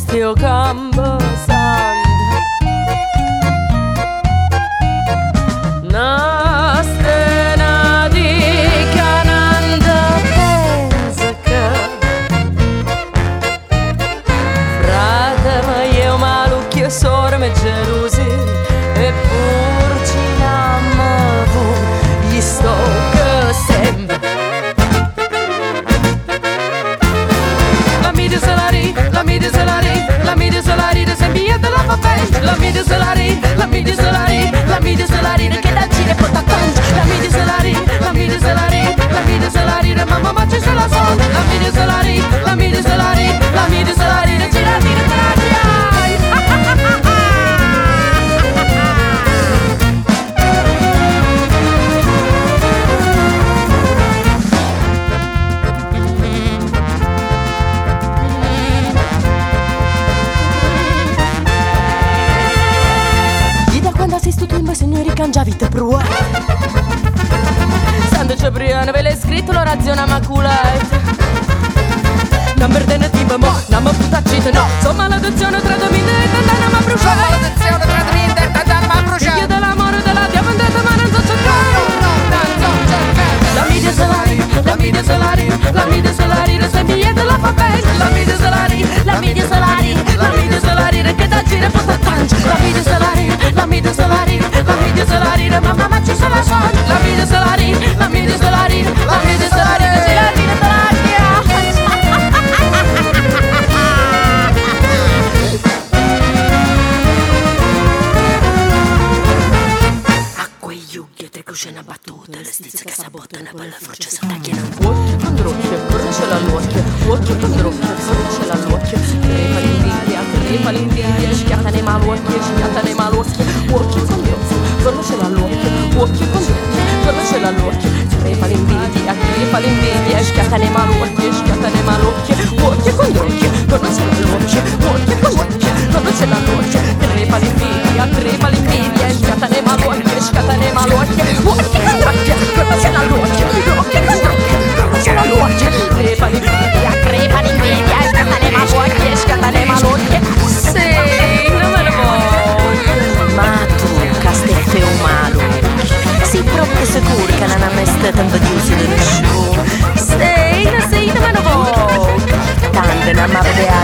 still come. La mi distillery, la mi distillery, la mi distillery, cangiavi te prua Sando Ciabriano ve l'hai scritto l'orazione maculata Non perdene tempo mo, non mi puttacite no. Sono maledizione tra domine e tantana ma bruciata Sono maledizione tra domine e tantana ma bruciata Figlio dell'amore della diamantata ma non so Cucina battuta, le stizze che sabottano per la forza si tagliano Occhio con drocchio, cornice l'all'occhio Occhio con drocchio, cornice l'all'occhio Crepa l'invidia, crepa l'invidia Schiattane malocchio, schiattane malocchio Occhio con drocchio, cornice l'all'occhio Occhio con drocchio, cornice l'all'occhio Crepa l'invidia, crepa l'invidia Schiattane malocchio, schiattane malocchio Occhio con drocchio, cornice l'all'occhio Occhio and I'm not of there.